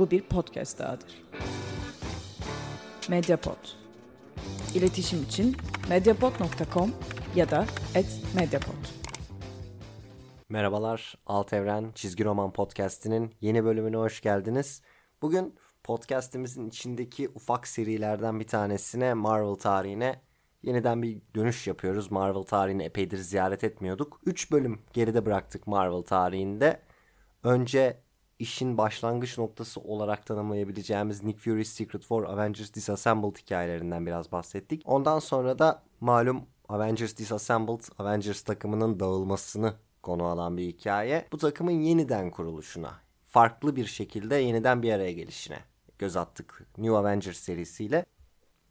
Bu bir podcast dahadır. Mediapod. İletişim için mediapod.com ya da @mediapod. Merhabalar, Alt Evren Çizgi Roman Podcast'inin yeni bölümüne hoş geldiniz. Bugün podcast'imizin içindeki ufak serilerden bir tanesine Marvel tarihine yeniden bir dönüş yapıyoruz. Marvel tarihini epeydir ziyaret etmiyorduk. 3 bölüm geride bıraktık Marvel tarihinde. Önce işin başlangıç noktası olarak tanımlayabileceğimiz Nick Fury's Secret War Avengers Disassembled hikayelerinden biraz bahsettik. Ondan sonra da malum Avengers Disassembled Avengers takımının dağılmasını konu alan bir hikaye. Bu takımın yeniden kuruluşuna, farklı bir şekilde yeniden bir araya gelişine göz attık New Avengers serisiyle.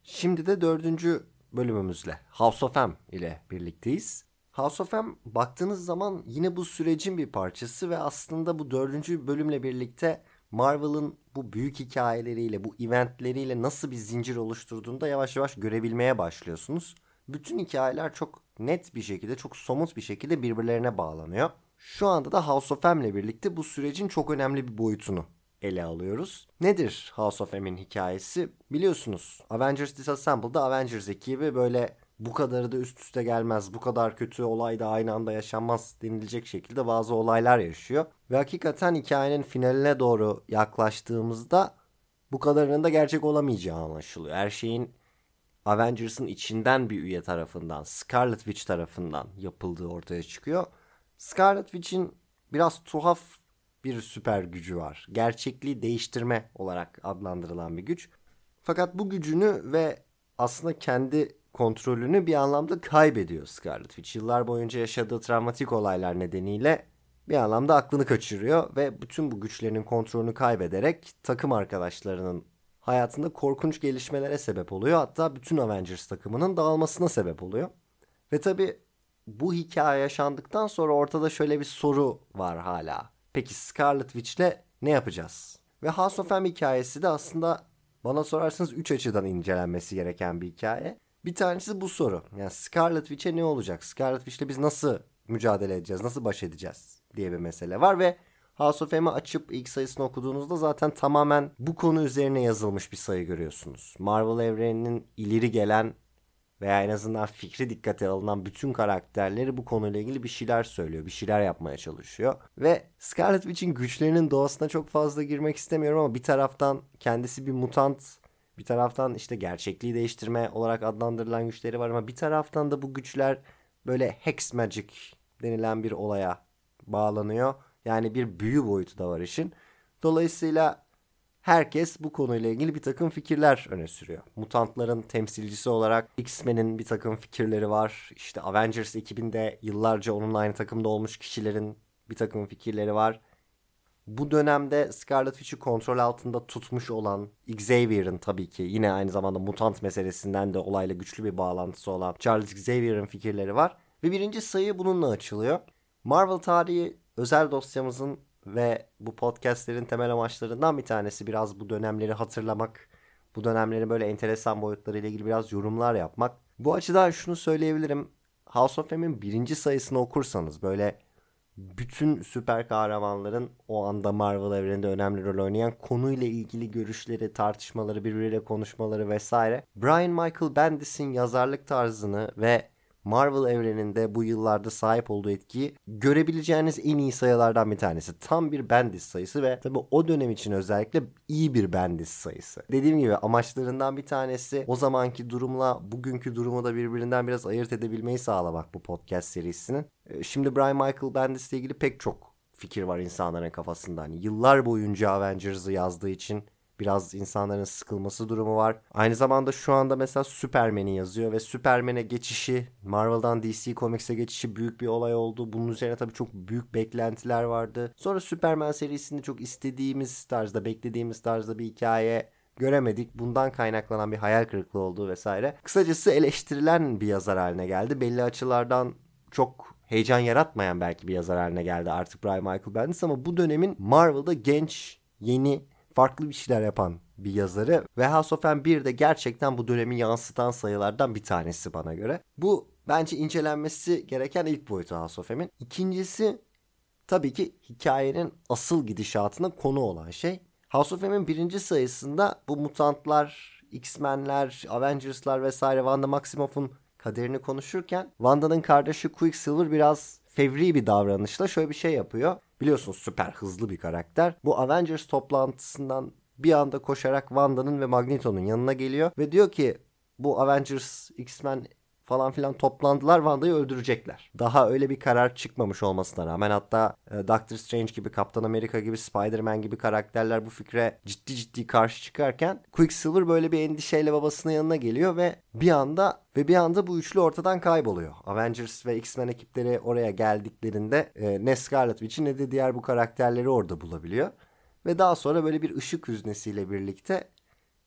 Şimdi de dördüncü bölümümüzle House of M ile birlikteyiz. House of M baktığınız zaman yine bu sürecin bir parçası ve aslında bu dördüncü bölümle birlikte Marvel'ın bu büyük hikayeleriyle, bu eventleriyle nasıl bir zincir oluşturduğunu da yavaş yavaş görebilmeye başlıyorsunuz. Bütün hikayeler çok net bir şekilde, çok somut bir şekilde birbirlerine bağlanıyor. Şu anda da House of M ile birlikte bu sürecin çok önemli bir boyutunu ele alıyoruz. Nedir House of M'in hikayesi? Biliyorsunuz Avengers Disassembled'da Avengers ekibi böyle bu kadarı da üst üste gelmez, bu kadar kötü olay da aynı anda yaşanmaz denilecek şekilde bazı olaylar yaşıyor. Ve hakikaten hikayenin finaline doğru yaklaştığımızda bu kadarının da gerçek olamayacağı anlaşılıyor. Her şeyin Avengers'ın içinden bir üye tarafından, Scarlet Witch tarafından yapıldığı ortaya çıkıyor. Scarlet Witch'in biraz tuhaf bir süper gücü var. Gerçekliği değiştirme olarak adlandırılan bir güç. Fakat bu gücünü ve aslında kendi kontrolünü bir anlamda kaybediyor Scarlet Witch. Yıllar boyunca yaşadığı travmatik olaylar nedeniyle bir anlamda aklını kaçırıyor ve bütün bu güçlerinin kontrolünü kaybederek takım arkadaşlarının hayatında korkunç gelişmelere sebep oluyor. Hatta bütün Avengers takımının dağılmasına sebep oluyor. Ve tabi bu hikaye yaşandıktan sonra ortada şöyle bir soru var hala. Peki Scarlet Witch'le ne yapacağız? Ve House of M hikayesi de aslında bana sorarsanız 3 açıdan incelenmesi gereken bir hikaye. Bir tanesi bu soru. Yani Scarlet Witch'e ne olacak? Scarlet Witch'le biz nasıl mücadele edeceğiz? Nasıl baş edeceğiz? diye bir mesele var ve House of M'i açıp ilk sayısını okuduğunuzda zaten tamamen bu konu üzerine yazılmış bir sayı görüyorsunuz. Marvel evreninin ileri gelen veya en azından fikri dikkate alınan bütün karakterleri bu konuyla ilgili bir şeyler söylüyor. Bir şeyler yapmaya çalışıyor. Ve Scarlet Witch'in güçlerinin doğasına çok fazla girmek istemiyorum ama bir taraftan kendisi bir mutant bir taraftan işte gerçekliği değiştirme olarak adlandırılan güçleri var ama bir taraftan da bu güçler böyle hex magic denilen bir olaya bağlanıyor. Yani bir büyü boyutu da var işin. Dolayısıyla herkes bu konuyla ilgili bir takım fikirler öne sürüyor. Mutantların temsilcisi olarak X-Men'in bir takım fikirleri var. İşte Avengers ekibinde yıllarca onunla aynı takımda olmuş kişilerin bir takım fikirleri var. Bu dönemde Scarlet Witch'i kontrol altında tutmuş olan Xavier'ın tabii ki yine aynı zamanda mutant meselesinden de olayla güçlü bir bağlantısı olan Charles Xavier'ın fikirleri var. Ve birinci sayı bununla açılıyor. Marvel tarihi özel dosyamızın ve bu podcastlerin temel amaçlarından bir tanesi biraz bu dönemleri hatırlamak, bu dönemlerin böyle enteresan boyutlarıyla ilgili biraz yorumlar yapmak. Bu açıdan şunu söyleyebilirim. House of M'in birinci sayısını okursanız böyle bütün süper kahramanların o anda Marvel evreninde önemli rol oynayan konuyla ilgili görüşleri, tartışmaları, birbiriyle konuşmaları vesaire. Brian Michael Bendis'in yazarlık tarzını ve Marvel evreninde bu yıllarda sahip olduğu etkiyi görebileceğiniz en iyi sayılardan bir tanesi. Tam bir Bendis sayısı ve tabi o dönem için özellikle iyi bir Bendis sayısı. Dediğim gibi amaçlarından bir tanesi o zamanki durumla bugünkü durumu da birbirinden biraz ayırt edebilmeyi sağlamak bu podcast serisinin. Ee, şimdi Brian Michael Bendis ile ilgili pek çok fikir var insanların kafasında. Hani yıllar boyunca Avengers'ı yazdığı için biraz insanların sıkılması durumu var. Aynı zamanda şu anda mesela Superman'i yazıyor ve Superman'e geçişi Marvel'dan DC Comics'e geçişi büyük bir olay oldu. Bunun üzerine tabii çok büyük beklentiler vardı. Sonra Superman serisinde çok istediğimiz tarzda, beklediğimiz tarzda bir hikaye göremedik. Bundan kaynaklanan bir hayal kırıklığı oldu vesaire. Kısacası eleştirilen bir yazar haline geldi. Belli açılardan çok heyecan yaratmayan belki bir yazar haline geldi artık Brian Michael Bendis ama bu dönemin Marvel'da genç, yeni farklı bir şeyler yapan bir yazarı ve House of M 1 de gerçekten bu dönemi yansıtan sayılardan bir tanesi bana göre. Bu bence incelenmesi gereken ilk boyutu House of M'in. İkincisi tabii ki hikayenin asıl gidişatına konu olan şey House of M'in birinci sayısında bu mutantlar, X-Men'ler, Avengers'lar vesaire Wanda Maximoff'un kaderini konuşurken Wanda'nın kardeşi Quicksilver biraz fevri bir davranışla şöyle bir şey yapıyor. Biliyorsunuz süper hızlı bir karakter. Bu Avengers toplantısından bir anda koşarak Wanda'nın ve Magneto'nun yanına geliyor ve diyor ki bu Avengers, X-Men falan filan toplandılar Wanda'yı öldürecekler. Daha öyle bir karar çıkmamış olmasına rağmen hatta e, Doctor Strange gibi, Kaptan Amerika gibi, Spider-Man gibi karakterler bu fikre ciddi ciddi karşı çıkarken Quicksilver böyle bir endişeyle babasının yanına geliyor ve bir anda ve bir anda bu üçlü ortadan kayboluyor. Avengers ve X-Men ekipleri oraya geldiklerinde e, ne Scarlet Witch'i ne de diğer bu karakterleri orada bulabiliyor. Ve daha sonra böyle bir ışık hüznesiyle birlikte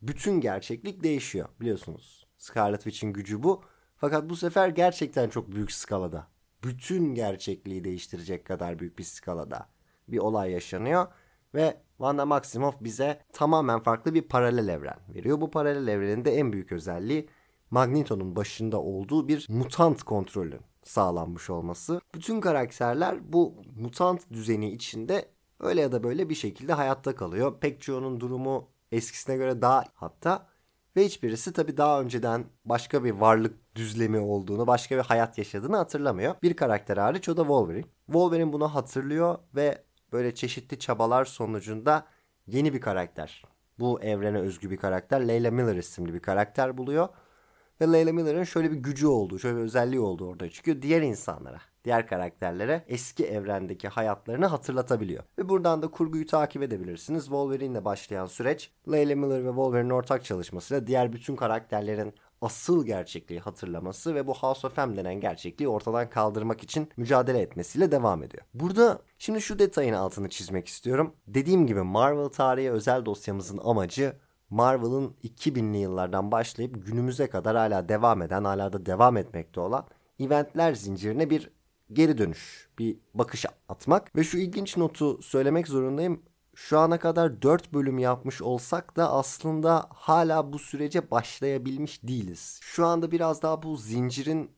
bütün gerçeklik değişiyor biliyorsunuz. Scarlet Witch'in gücü bu. Fakat bu sefer gerçekten çok büyük skalada. Bütün gerçekliği değiştirecek kadar büyük bir skalada bir olay yaşanıyor. Ve Wanda Maximoff bize tamamen farklı bir paralel evren veriyor. Bu paralel evrenin de en büyük özelliği Magneto'nun başında olduğu bir mutant kontrolün sağlanmış olması. Bütün karakterler bu mutant düzeni içinde öyle ya da böyle bir şekilde hayatta kalıyor. Pek çoğunun durumu eskisine göre daha hatta ve hiçbirisi tabii daha önceden başka bir varlık düzlemi olduğunu, başka bir hayat yaşadığını hatırlamıyor. Bir karakter hariç o da Wolverine. Wolverine bunu hatırlıyor ve böyle çeşitli çabalar sonucunda yeni bir karakter. Bu evrene özgü bir karakter. Layla Miller isimli bir karakter buluyor. Ve Layla Miller'ın şöyle bir gücü olduğu, şöyle bir özelliği olduğu orada çıkıyor. Diğer insanlara, diğer karakterlere eski evrendeki hayatlarını hatırlatabiliyor. Ve buradan da kurguyu takip edebilirsiniz. Wolverine ile başlayan süreç Layla Miller ve Wolverine'in ortak çalışmasıyla diğer bütün karakterlerin asıl gerçekliği hatırlaması ve bu House of M denen gerçekliği ortadan kaldırmak için mücadele etmesiyle devam ediyor. Burada şimdi şu detayın altını çizmek istiyorum. Dediğim gibi Marvel tarihi özel dosyamızın amacı Marvel'ın 2000'li yıllardan başlayıp günümüze kadar hala devam eden, hala da devam etmekte olan eventler zincirine bir geri dönüş, bir bakış atmak. Ve şu ilginç notu söylemek zorundayım. Şu ana kadar 4 bölüm yapmış olsak da aslında hala bu sürece başlayabilmiş değiliz. Şu anda biraz daha bu zincirin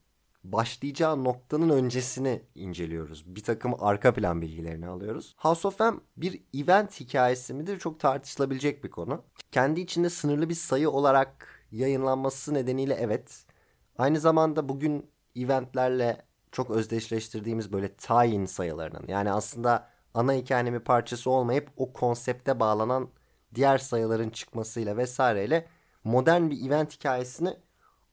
başlayacağı noktanın öncesini inceliyoruz. Bir takım arka plan bilgilerini alıyoruz. House of M bir event hikayesi midir çok tartışılabilecek bir konu. Kendi içinde sınırlı bir sayı olarak yayınlanması nedeniyle evet. Aynı zamanda bugün eventlerle çok özdeşleştirdiğimiz böyle tie-in sayılarının yani aslında ana hikayenin bir parçası olmayıp o konsepte bağlanan diğer sayıların çıkmasıyla vesaireyle modern bir event hikayesini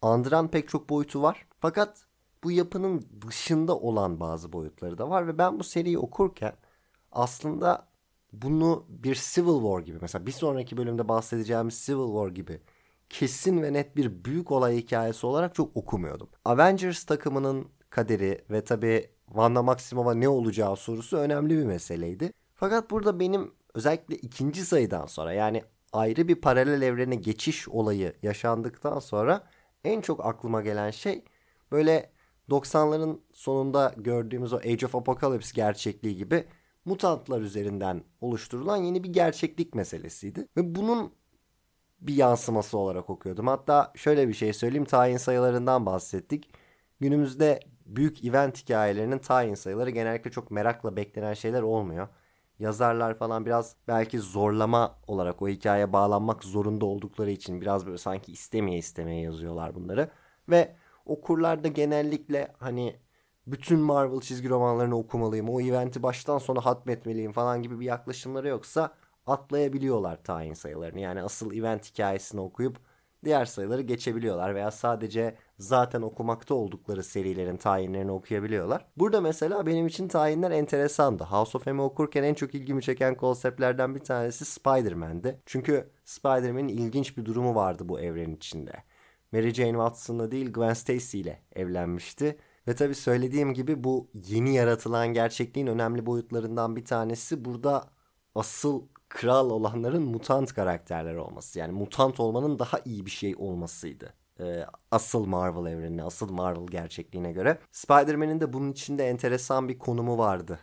andıran pek çok boyutu var. Fakat bu yapının dışında olan bazı boyutları da var ve ben bu seriyi okurken aslında bunu bir Civil War gibi mesela bir sonraki bölümde bahsedeceğimiz Civil War gibi kesin ve net bir büyük olay hikayesi olarak çok okumuyordum. Avengers takımının kaderi ve tabi Wanda Maximoff'a ne olacağı sorusu önemli bir meseleydi. Fakat burada benim özellikle ikinci sayıdan sonra yani ayrı bir paralel evrene geçiş olayı yaşandıktan sonra en çok aklıma gelen şey böyle 90'ların sonunda gördüğümüz o Age of Apocalypse gerçekliği gibi mutantlar üzerinden oluşturulan yeni bir gerçeklik meselesiydi. Ve bunun bir yansıması olarak okuyordum. Hatta şöyle bir şey söyleyeyim. Tayin sayılarından bahsettik. Günümüzde büyük event hikayelerinin tayin sayıları genellikle çok merakla beklenen şeyler olmuyor. Yazarlar falan biraz belki zorlama olarak o hikayeye bağlanmak zorunda oldukları için biraz böyle sanki istemeye istemeye yazıyorlar bunları. Ve okurlar da genellikle hani bütün Marvel çizgi romanlarını okumalıyım, o eventi baştan sona hatmetmeliyim falan gibi bir yaklaşımları yoksa atlayabiliyorlar tayin sayılarını. Yani asıl event hikayesini okuyup diğer sayıları geçebiliyorlar veya sadece zaten okumakta oldukları serilerin tayinlerini okuyabiliyorlar. Burada mesela benim için tayinler enteresandı. House of M'i okurken en çok ilgimi çeken konseptlerden bir tanesi Spider-Man'di. Çünkü Spider-Man'in ilginç bir durumu vardı bu evrenin içinde. Mary Jane Watson'la değil Gwen Stacy ile evlenmişti. Ve tabii söylediğim gibi bu yeni yaratılan gerçekliğin önemli boyutlarından bir tanesi burada asıl kral olanların mutant karakterler olması. Yani mutant olmanın daha iyi bir şey olmasıydı. Ee, asıl Marvel evrenine, asıl Marvel gerçekliğine göre. Spider-Man'in de bunun içinde enteresan bir konumu vardı.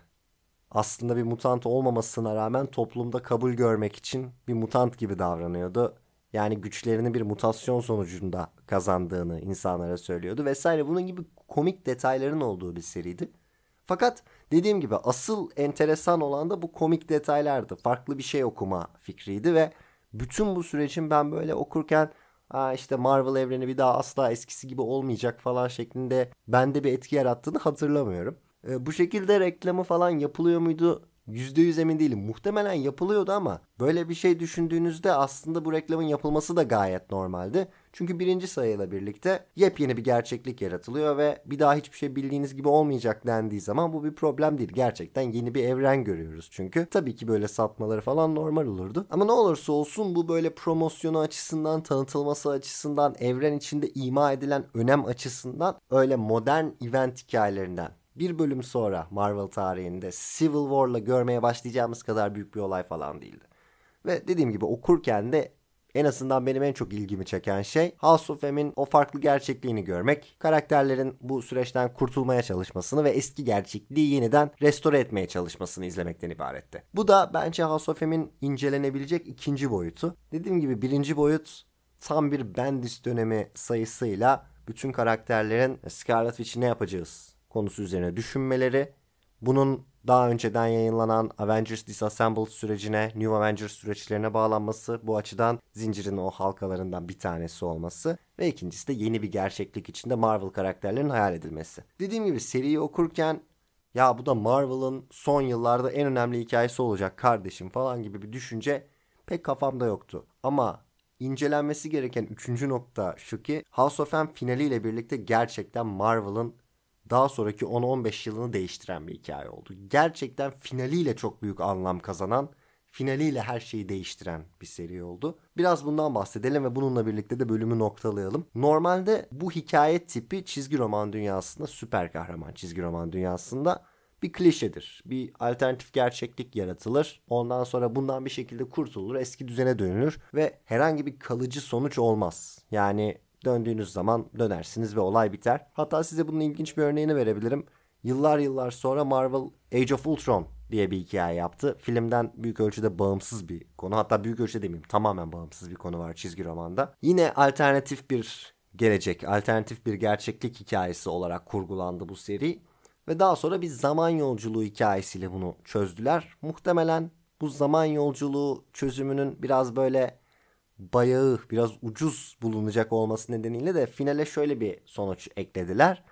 Aslında bir mutant olmamasına rağmen toplumda kabul görmek için bir mutant gibi davranıyordu yani güçlerini bir mutasyon sonucunda kazandığını insanlara söylüyordu vesaire. Bunun gibi komik detayların olduğu bir seriydi. Fakat dediğim gibi asıl enteresan olan da bu komik detaylardı. Farklı bir şey okuma fikriydi ve bütün bu sürecin ben böyle okurken Aa işte Marvel evreni bir daha asla eskisi gibi olmayacak falan şeklinde bende bir etki yarattığını hatırlamıyorum. E, bu şekilde reklamı falan yapılıyor muydu %100 emin değilim. Muhtemelen yapılıyordu ama böyle bir şey düşündüğünüzde aslında bu reklamın yapılması da gayet normaldi. Çünkü birinci sayıyla birlikte yepyeni bir gerçeklik yaratılıyor ve bir daha hiçbir şey bildiğiniz gibi olmayacak dendiği zaman bu bir problem değil. Gerçekten yeni bir evren görüyoruz çünkü. Tabii ki böyle satmaları falan normal olurdu. Ama ne olursa olsun bu böyle promosyonu açısından, tanıtılması açısından, evren içinde ima edilen önem açısından öyle modern event hikayelerinden bir bölüm sonra Marvel tarihinde Civil War'la görmeye başlayacağımız kadar büyük bir olay falan değildi. Ve dediğim gibi okurken de en azından benim en çok ilgimi çeken şey House of M'in o farklı gerçekliğini görmek, karakterlerin bu süreçten kurtulmaya çalışmasını ve eski gerçekliği yeniden restore etmeye çalışmasını izlemekten ibaretti. Bu da bence House of M'in incelenebilecek ikinci boyutu. Dediğim gibi birinci boyut tam bir Bendis dönemi sayısıyla bütün karakterlerin Scarlet Witch'i ne yapacağız konusu üzerine düşünmeleri, bunun daha önceden yayınlanan Avengers Disassembled sürecine, New Avengers süreçlerine bağlanması, bu açıdan zincirin o halkalarından bir tanesi olması ve ikincisi de yeni bir gerçeklik içinde Marvel karakterlerinin hayal edilmesi. Dediğim gibi seriyi okurken ya bu da Marvel'ın son yıllarda en önemli hikayesi olacak kardeşim falan gibi bir düşünce pek kafamda yoktu. Ama incelenmesi gereken üçüncü nokta şu ki House of M finaliyle birlikte gerçekten Marvel'ın daha sonraki 10-15 yılını değiştiren bir hikaye oldu. Gerçekten finaliyle çok büyük anlam kazanan, finaliyle her şeyi değiştiren bir seri oldu. Biraz bundan bahsedelim ve bununla birlikte de bölümü noktalayalım. Normalde bu hikaye tipi çizgi roman dünyasında, süper kahraman çizgi roman dünyasında bir klişedir. Bir alternatif gerçeklik yaratılır. Ondan sonra bundan bir şekilde kurtulur, eski düzene dönülür ve herhangi bir kalıcı sonuç olmaz. Yani Döndüğünüz zaman dönersiniz ve olay biter. Hatta size bunun ilginç bir örneğini verebilirim. Yıllar yıllar sonra Marvel Age of Ultron diye bir hikaye yaptı. Filmden büyük ölçüde bağımsız bir konu. Hatta büyük ölçüde demeyeyim tamamen bağımsız bir konu var çizgi romanda. Yine alternatif bir gelecek, alternatif bir gerçeklik hikayesi olarak kurgulandı bu seri. Ve daha sonra bir zaman yolculuğu hikayesiyle bunu çözdüler. Muhtemelen bu zaman yolculuğu çözümünün biraz böyle bayağı biraz ucuz bulunacak olması nedeniyle de finale şöyle bir sonuç eklediler.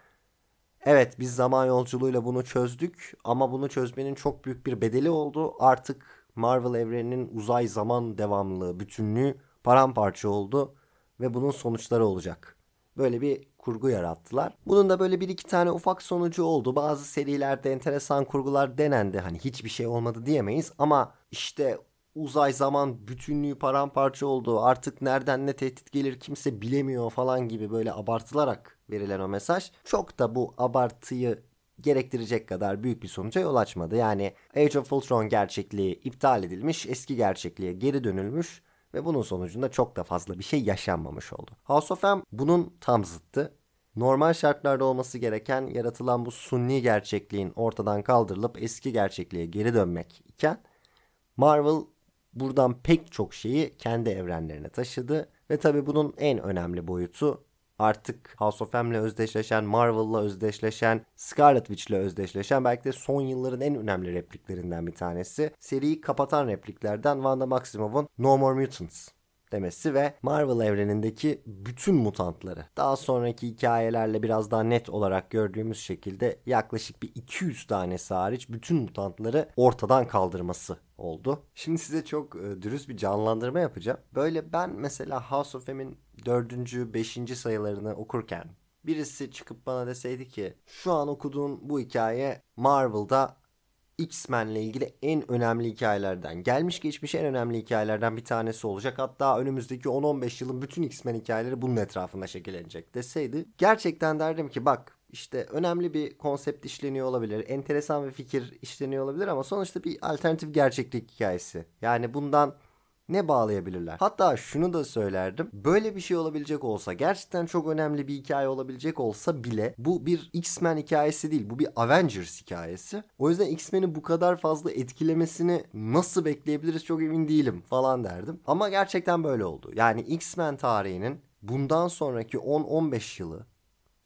Evet biz zaman yolculuğuyla bunu çözdük ama bunu çözmenin çok büyük bir bedeli oldu. Artık Marvel evreninin uzay zaman devamlılığı, bütünlüğü paramparça oldu ve bunun sonuçları olacak. Böyle bir kurgu yarattılar. Bunun da böyle bir iki tane ufak sonucu oldu. Bazı serilerde enteresan kurgular denendi. Hani hiçbir şey olmadı diyemeyiz ama işte uzay zaman bütünlüğü paramparça oldu. Artık nereden ne tehdit gelir kimse bilemiyor falan gibi böyle abartılarak verilen o mesaj çok da bu abartıyı gerektirecek kadar büyük bir sonuca yol açmadı. Yani Age of Ultron gerçekliği iptal edilmiş, eski gerçekliğe geri dönülmüş ve bunun sonucunda çok da fazla bir şey yaşanmamış oldu. House of M bunun tam zıttı. Normal şartlarda olması gereken yaratılan bu sunni gerçekliğin ortadan kaldırılıp eski gerçekliğe geri dönmek iken Marvel buradan pek çok şeyi kendi evrenlerine taşıdı. Ve tabi bunun en önemli boyutu artık House of M'le özdeşleşen, Marvel'la özdeşleşen, Scarlet Witch'le özdeşleşen belki de son yılların en önemli repliklerinden bir tanesi. Seriyi kapatan repliklerden Wanda Maximoff'un No More Mutants demesi ve Marvel evrenindeki bütün mutantları daha sonraki hikayelerle biraz daha net olarak gördüğümüz şekilde yaklaşık bir 200 tanesi hariç bütün mutantları ortadan kaldırması oldu. Şimdi size çok e, dürüst bir canlandırma yapacağım. Böyle ben mesela House of M'in 4. 5. sayılarını okurken birisi çıkıp bana deseydi ki şu an okuduğun bu hikaye Marvel'da X-Men'le ilgili en önemli hikayelerden, gelmiş geçmiş en önemli hikayelerden bir tanesi olacak. Hatta önümüzdeki 10-15 yılın bütün X-Men hikayeleri bunun etrafında şekillenecek deseydi gerçekten derdim ki bak işte önemli bir konsept işleniyor olabilir. Enteresan bir fikir işleniyor olabilir ama sonuçta bir alternatif gerçeklik hikayesi. Yani bundan ne bağlayabilirler? Hatta şunu da söylerdim. Böyle bir şey olabilecek olsa gerçekten çok önemli bir hikaye olabilecek olsa bile bu bir X-Men hikayesi değil. Bu bir Avengers hikayesi. O yüzden X-Men'i bu kadar fazla etkilemesini nasıl bekleyebiliriz çok emin değilim falan derdim. Ama gerçekten böyle oldu. Yani X-Men tarihinin bundan sonraki 10-15 yılı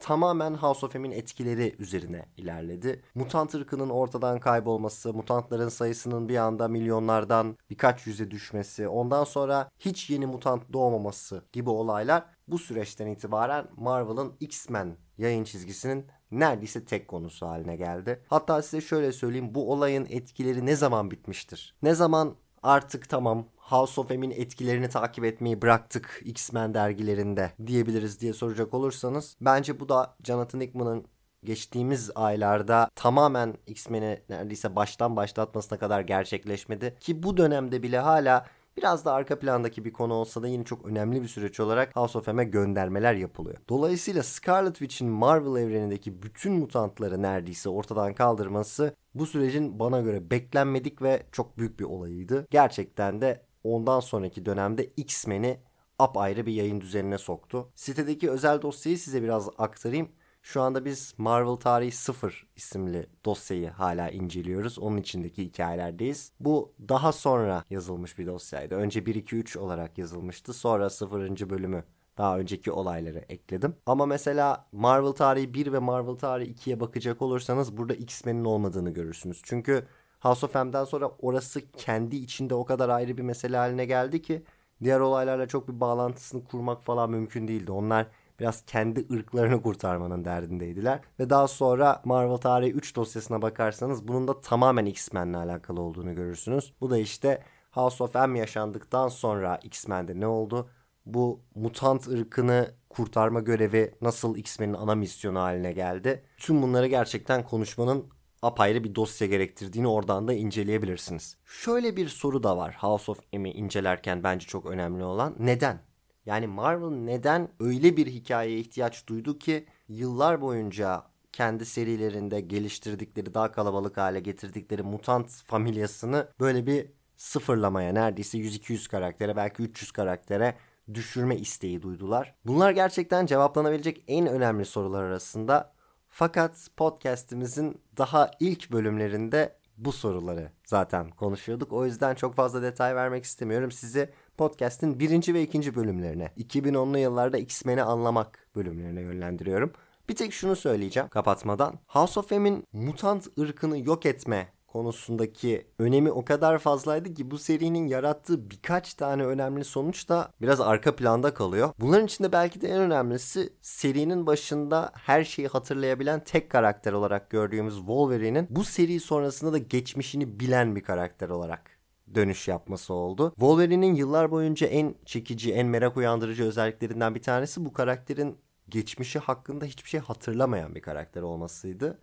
tamamen House of M'in etkileri üzerine ilerledi. Mutant ırkının ortadan kaybolması, mutantların sayısının bir anda milyonlardan birkaç yüze düşmesi, ondan sonra hiç yeni mutant doğmaması gibi olaylar bu süreçten itibaren Marvel'ın X-Men yayın çizgisinin neredeyse tek konusu haline geldi. Hatta size şöyle söyleyeyim bu olayın etkileri ne zaman bitmiştir? Ne zaman artık tamam House of M'in etkilerini takip etmeyi bıraktık X-Men dergilerinde diyebiliriz diye soracak olursanız bence bu da Jonathan Hickman'ın geçtiğimiz aylarda tamamen X-Men'i neredeyse baştan başlatmasına kadar gerçekleşmedi. Ki bu dönemde bile hala Biraz da arka plandaki bir konu olsa da yine çok önemli bir süreç olarak House of M'e göndermeler yapılıyor. Dolayısıyla Scarlet Witch'in Marvel evrenindeki bütün mutantları neredeyse ortadan kaldırması bu sürecin bana göre beklenmedik ve çok büyük bir olayıydı. Gerçekten de ondan sonraki dönemde X-Men'i apayrı bir yayın düzenine soktu. Sitedeki özel dosyayı size biraz aktarayım. Şu anda biz Marvel Tarihi 0 isimli dosyayı hala inceliyoruz. Onun içindeki hikayelerdeyiz. Bu daha sonra yazılmış bir dosyaydı. Önce 1-2-3 olarak yazılmıştı. Sonra 0. bölümü daha önceki olayları ekledim. Ama mesela Marvel Tarihi 1 ve Marvel Tarihi 2'ye bakacak olursanız burada X-Men'in olmadığını görürsünüz. Çünkü House of M'den sonra orası kendi içinde o kadar ayrı bir mesele haline geldi ki diğer olaylarla çok bir bağlantısını kurmak falan mümkün değildi. Onlar biraz kendi ırklarını kurtarmanın derdindeydiler. Ve daha sonra Marvel Tarihi 3 dosyasına bakarsanız bunun da tamamen X-Men'le alakalı olduğunu görürsünüz. Bu da işte House of M yaşandıktan sonra X-Men'de ne oldu? Bu mutant ırkını kurtarma görevi nasıl X-Men'in ana misyonu haline geldi? Tüm bunları gerçekten konuşmanın apayrı bir dosya gerektirdiğini oradan da inceleyebilirsiniz. Şöyle bir soru da var House of M'i incelerken bence çok önemli olan. Neden? Yani Marvel neden öyle bir hikayeye ihtiyaç duydu ki yıllar boyunca kendi serilerinde geliştirdikleri daha kalabalık hale getirdikleri mutant familyasını böyle bir sıfırlamaya neredeyse 100-200 karaktere belki 300 karaktere düşürme isteği duydular. Bunlar gerçekten cevaplanabilecek en önemli sorular arasında. Fakat podcast'imizin daha ilk bölümlerinde bu soruları zaten konuşuyorduk. O yüzden çok fazla detay vermek istemiyorum. Sizi podcast'in birinci ve ikinci bölümlerine, 2010'lu yıllarda X-Men'i anlamak bölümlerine yönlendiriyorum. Bir tek şunu söyleyeceğim kapatmadan. House of M'in mutant ırkını yok etme konusundaki önemi o kadar fazlaydı ki bu serinin yarattığı birkaç tane önemli sonuç da biraz arka planda kalıyor. Bunların içinde belki de en önemlisi serinin başında her şeyi hatırlayabilen tek karakter olarak gördüğümüz Wolverine'in bu seri sonrasında da geçmişini bilen bir karakter olarak dönüş yapması oldu. Wolverine'in yıllar boyunca en çekici, en merak uyandırıcı özelliklerinden bir tanesi bu karakterin geçmişi hakkında hiçbir şey hatırlamayan bir karakter olmasıydı.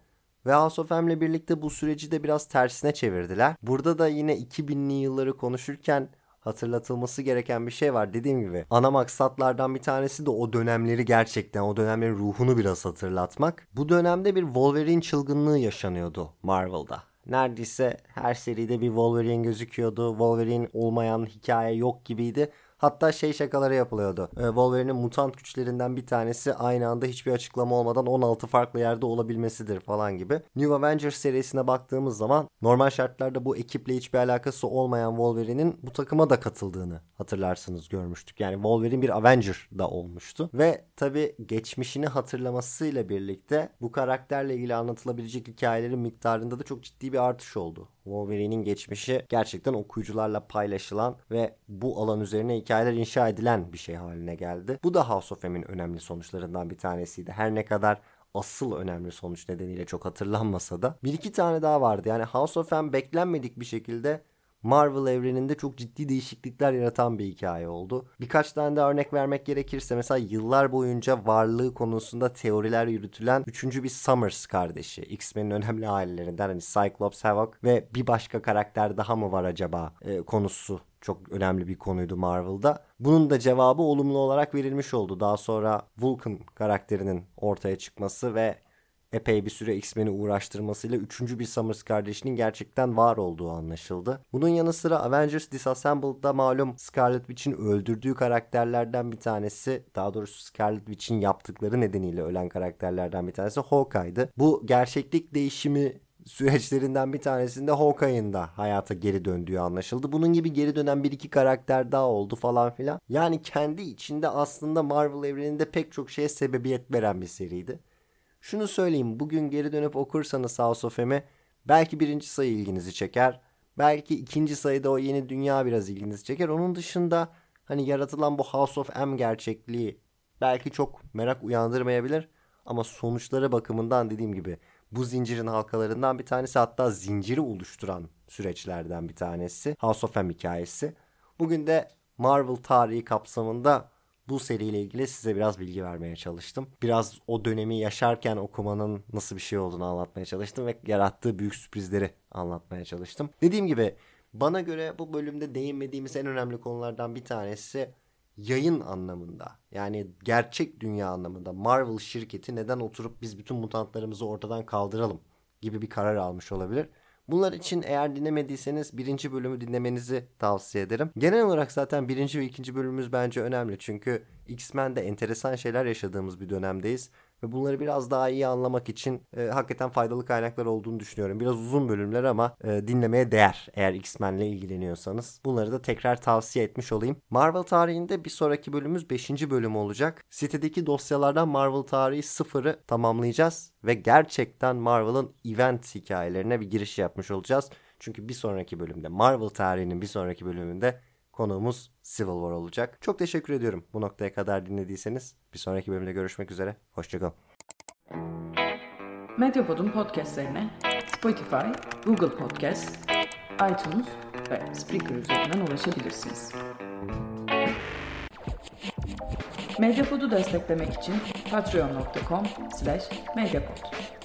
Ve House of M'le birlikte bu süreci de biraz tersine çevirdiler. Burada da yine 2000'li yılları konuşurken hatırlatılması gereken bir şey var. Dediğim gibi ana maksatlardan bir tanesi de o dönemleri gerçekten o dönemlerin ruhunu biraz hatırlatmak. Bu dönemde bir Wolverine çılgınlığı yaşanıyordu Marvel'da neredeyse her seride bir Wolverine gözüküyordu. Wolverine olmayan hikaye yok gibiydi. Hatta şey şakaları yapılıyordu. Ee, Wolverine'in mutant güçlerinden bir tanesi aynı anda hiçbir açıklama olmadan 16 farklı yerde olabilmesidir falan gibi. New Avengers serisine baktığımız zaman normal şartlarda bu ekiple hiçbir alakası olmayan Wolverine'in bu takıma da katıldığını hatırlarsınız görmüştük. Yani Wolverine bir Avenger da olmuştu. Ve tabi geçmişini hatırlamasıyla birlikte bu karakterle ilgili anlatılabilecek hikayelerin miktarında da çok ciddi bir artış oldu. Wolverine'in geçmişi gerçekten okuyucularla paylaşılan ve bu alan üzerine hikayeler inşa edilen bir şey haline geldi. Bu da House of M'in önemli sonuçlarından bir tanesiydi. Her ne kadar asıl önemli sonuç nedeniyle çok hatırlanmasa da. Bir iki tane daha vardı. Yani House of M beklenmedik bir şekilde Marvel evreninde çok ciddi değişiklikler yaratan bir hikaye oldu. Birkaç tane de örnek vermek gerekirse mesela yıllar boyunca varlığı konusunda teoriler yürütülen üçüncü bir Summers kardeşi. X-Men'in önemli ailelerinden hani Cyclops, Havoc ve bir başka karakter daha mı var acaba e, konusu çok önemli bir konuydu Marvel'da. Bunun da cevabı olumlu olarak verilmiş oldu. Daha sonra Vulcan karakterinin ortaya çıkması ve epey bir süre X-Men'i uğraştırmasıyla üçüncü bir Summers kardeşinin gerçekten var olduğu anlaşıldı. Bunun yanı sıra Avengers Disassembled'da malum Scarlet Witch'in öldürdüğü karakterlerden bir tanesi daha doğrusu Scarlet Witch'in yaptıkları nedeniyle ölen karakterlerden bir tanesi Hawkeye'dı. Bu gerçeklik değişimi süreçlerinden bir tanesinde Hawkeye'in da hayata geri döndüğü anlaşıldı. Bunun gibi geri dönen bir iki karakter daha oldu falan filan. Yani kendi içinde aslında Marvel evreninde pek çok şeye sebebiyet veren bir seriydi. Şunu söyleyeyim bugün geri dönüp okursanız House of M'i belki birinci sayı ilginizi çeker. Belki ikinci sayıda o yeni dünya biraz ilginizi çeker. Onun dışında hani yaratılan bu House of M gerçekliği belki çok merak uyandırmayabilir. Ama sonuçları bakımından dediğim gibi bu zincirin halkalarından bir tanesi hatta zinciri oluşturan süreçlerden bir tanesi. House of M hikayesi. Bugün de Marvel tarihi kapsamında bu seriyle ilgili size biraz bilgi vermeye çalıştım. Biraz o dönemi yaşarken okumanın nasıl bir şey olduğunu anlatmaya çalıştım ve yarattığı büyük sürprizleri anlatmaya çalıştım. Dediğim gibi bana göre bu bölümde değinmediğimiz en önemli konulardan bir tanesi yayın anlamında yani gerçek dünya anlamında Marvel şirketi neden oturup biz bütün mutantlarımızı ortadan kaldıralım gibi bir karar almış olabilir. Bunlar için eğer dinlemediyseniz birinci bölümü dinlemenizi tavsiye ederim. Genel olarak zaten birinci ve ikinci bölümümüz bence önemli. Çünkü X-Men'de enteresan şeyler yaşadığımız bir dönemdeyiz. Ve bunları biraz daha iyi anlamak için e, hakikaten faydalı kaynaklar olduğunu düşünüyorum. Biraz uzun bölümler ama e, dinlemeye değer eğer X-Men'le ilgileniyorsanız. Bunları da tekrar tavsiye etmiş olayım. Marvel tarihinde bir sonraki bölümümüz 5. bölüm olacak. Sitedeki dosyalardan Marvel tarihi sıfırı tamamlayacağız ve gerçekten Marvel'ın event hikayelerine bir giriş yapmış olacağız. Çünkü bir sonraki bölümde Marvel tarihinin bir sonraki bölümünde konuğumuz Civil War olacak. Çok teşekkür ediyorum bu noktaya kadar dinlediyseniz. Bir sonraki bölümde görüşmek üzere. Hoşçakalın. Medyapod'un podcastlerine Spotify, Google Podcast, iTunes ve Spreaker üzerinden ulaşabilirsiniz. Medyapod'u desteklemek için patreon.com slash medyapod.